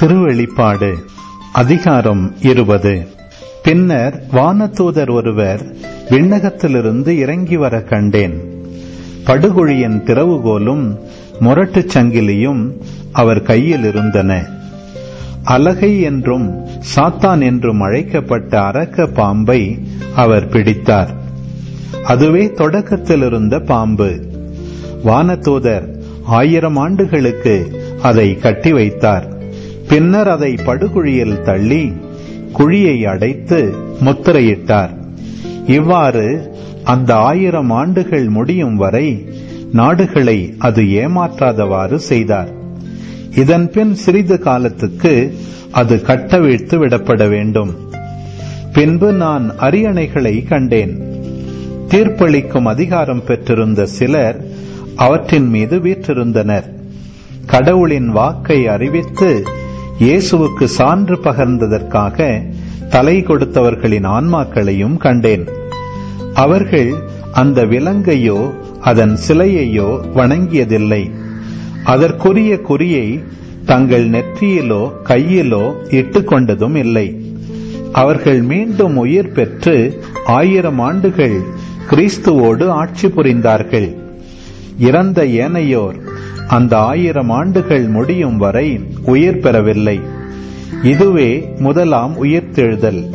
திருவெளிப்பாடு அதிகாரம் இருபது. பின்னர் வானதூதர் ஒருவர் விண்ணகத்திலிருந்து இறங்கி வர கண்டேன். படுகுழியின் திறவுகோலும் முரட்டுச் சங்கிலியும் அவர் கையில் இருந்தன. அலகை என்றும் சாத்தான் என்றும் அழைக்கப்பட்ட அரக்க பாம்பை அவர் பிடித்தார். அதுவே தொடக்கத்திலிருந்த பாம்பு. வானதூதர் ஆயிரம் ஆண்டுகளுக்கு அதை கட்டி வைத்தார். பின்னர் அதை படுகுழியில் தள்ளி குழியை அடைத்து முத்திரையிட்டார். இவ்வாறு அந்த ஆயிரம் ஆண்டுகள் முடியும் வரை நாடுகளை அது ஏமாற்றாதவாறு செய்தார். இதன் பின் சிறிது காலத்துக்கு அது கட்டவிழ்த்து விடப்பட வேண்டும். பின்பு நான் அரியணைகளை கண்டேன். தீர்ப்பளிக்கும் அதிகாரம் பெற்றிருந்த சிலர் அவற்றின் மீது வீற்றிருந்தனர். கடவுளின் வாக்கை அறிவித்து இயேசுவுக்கு சான்று பகர்ந்ததற்காக தலை கொடுத்தவர்களின் ஆன்மாக்களையும் கண்டேன். அவர்கள் அந்த விலங்கையோ அதன் சிலையையோ வணங்கியதில்லை. அதற்குரிய குறியை தங்கள் நெற்றியிலோ கையிலோ இட்டுக்கொண்டதும் இல்லை. அவர்கள் மீண்டும் உயிர் பெற்று ஆயிரம் ஆண்டுகள் கிறிஸ்துவோடு ஆட்சி புரிந்தார்கள். இறந்த ஏனையோர் அந்த ஆயிரம் ஆண்டுகள் முடியும் வரை உயிர் பெறவில்லை. இதுவே முதலாம் உயிர்த்தெழுதல்.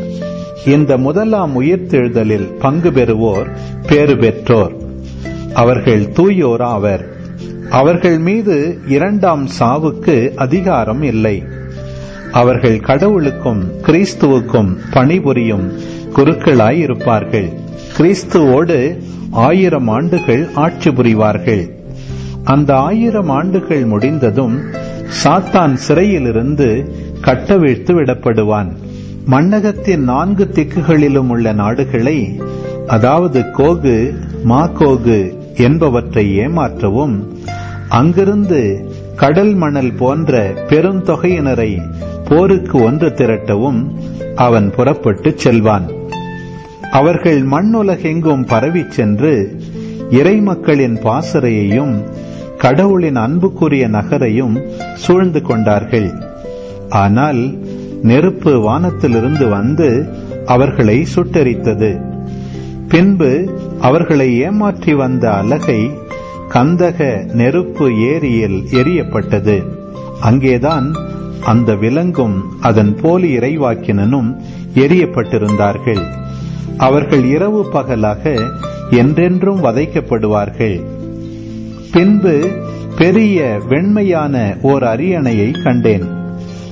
இந்த முதலாம் உயிர்த்தெழுதலில் பங்கு பெறுவோர் பேறு பெற்றோர். அவர்கள் தூயோர் ஆவர். அவர்கள் மீது இரண்டாம் சாவுக்கு அதிகாரம் இல்லை. அவர்கள் கடவுளுக்கும் கிறிஸ்துவுக்கும் பணிபுரியும் குருக்களாய் இருப்பார்கள் கிறிஸ்துவோடு ஆயிரம் ஆண்டுகள் ஆட்சி புரிவார்கள். அந்த ஆயிரம் ஆண்டுகள் முடிந்ததும் சாத்தான் சிறையிலிருந்து கட்டவிழ்த்து விடப்படுவான். மண்ணகத்தின் நான்கு திக்குகளிலும் உள்ள நாடுகளை அதாவது கோகு மா கோகு என்பவற்றை ஏமாற்றவும் அங்கிருந்து கடல் மணல் போன்ற பெருந்தொகையினரை போருக்கு ஒன்று திரட்டவும் அவன் புறப்பட்டு செல்வான். அவர்கள் மண்ணுலகெங்கும் பரவிச் சென்று இறை மக்களின் பாசறையையும் கடவுளின் அன்புக்குரிய நகரையும் சூழ்ந்து கொண்டார்கள். ஆனால் நெருப்பு வானத்திலிருந்து வந்து அவர்களை சுட்டெரித்தது. பின்பு அவர்களை ஏமாற்றி வந்த அலகை கந்தக நெருப்பு ஏரியில் எரியப்பட்டது. அங்கேதான் அந்த விலங்கும் அதன் போலி இறைவாக்கினனும் எரியப்பட்டிருந்தார்கள். அவர்கள் இரவு பகலாக என்றென்றும் வதைக்கப்படுவார்கள். பின்பு பெரிய வெண்மையான ஓர் அரியணையை கண்டேன்.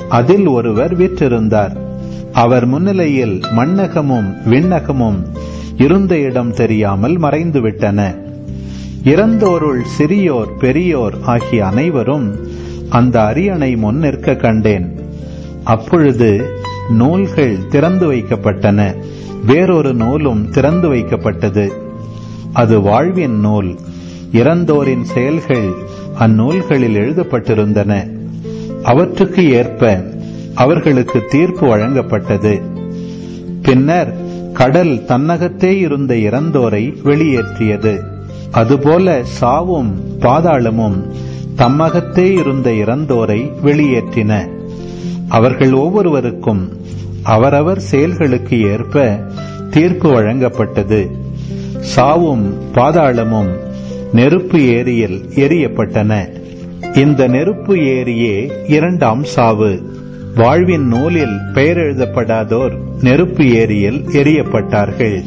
அதில் ஒருவர் விற்றிருந்தார். அவர் முன்னிலையில் மண்ணகமும் விண்ணகமும் இருந்த இடம் தெரியாமல் மறைந்துவிட்டன. இறந்தோருள் சிறியோர் பெரியோர் ஆகிய அனைவரும் அந்த அரியணை முன் நிற்க கண்டேன். அப்பொழுது நூல்கள் திறந்து வைக்கப்பட்டன. வேறொரு நூலும் திறந்து வைக்கப்பட்டது. அது வாழ்வின் நூல். இறந்தோரின் செயல்கள் அந்நூல்களில் எழுதப்பட்டிருந்தன. அவற்றுக்கு ஏற்ப அவர்களுக்கு தீர்ப்பு வழங்கப்பட்டது. பின்னர் கடல் தன்னகத்தே இருந்த இறந்தோரை வெளியேற்றியது. அதுபோல சாவும் பாதாளமும் தம்மகத்தே இருந்த இறந்தோரை வெளியேற்றின. அவர்கள் ஒவ்வொருவருக்கும் அவரவர் செயல்களுக்கு ஏற்ப தீர்ப்பு வழங்கப்பட்டது. சாவும் பாதாளமும் நெருப்பு ஏரியில் எரியப்பட்டன. இந்த நெருப்பு ஏரியே இரண்டாம் சாவு. வாழ்வின் நூலில் பெயர் எழுதப்படாதோர் நெருப்பு ஏரியில் எரியப்பட்டார்கள்.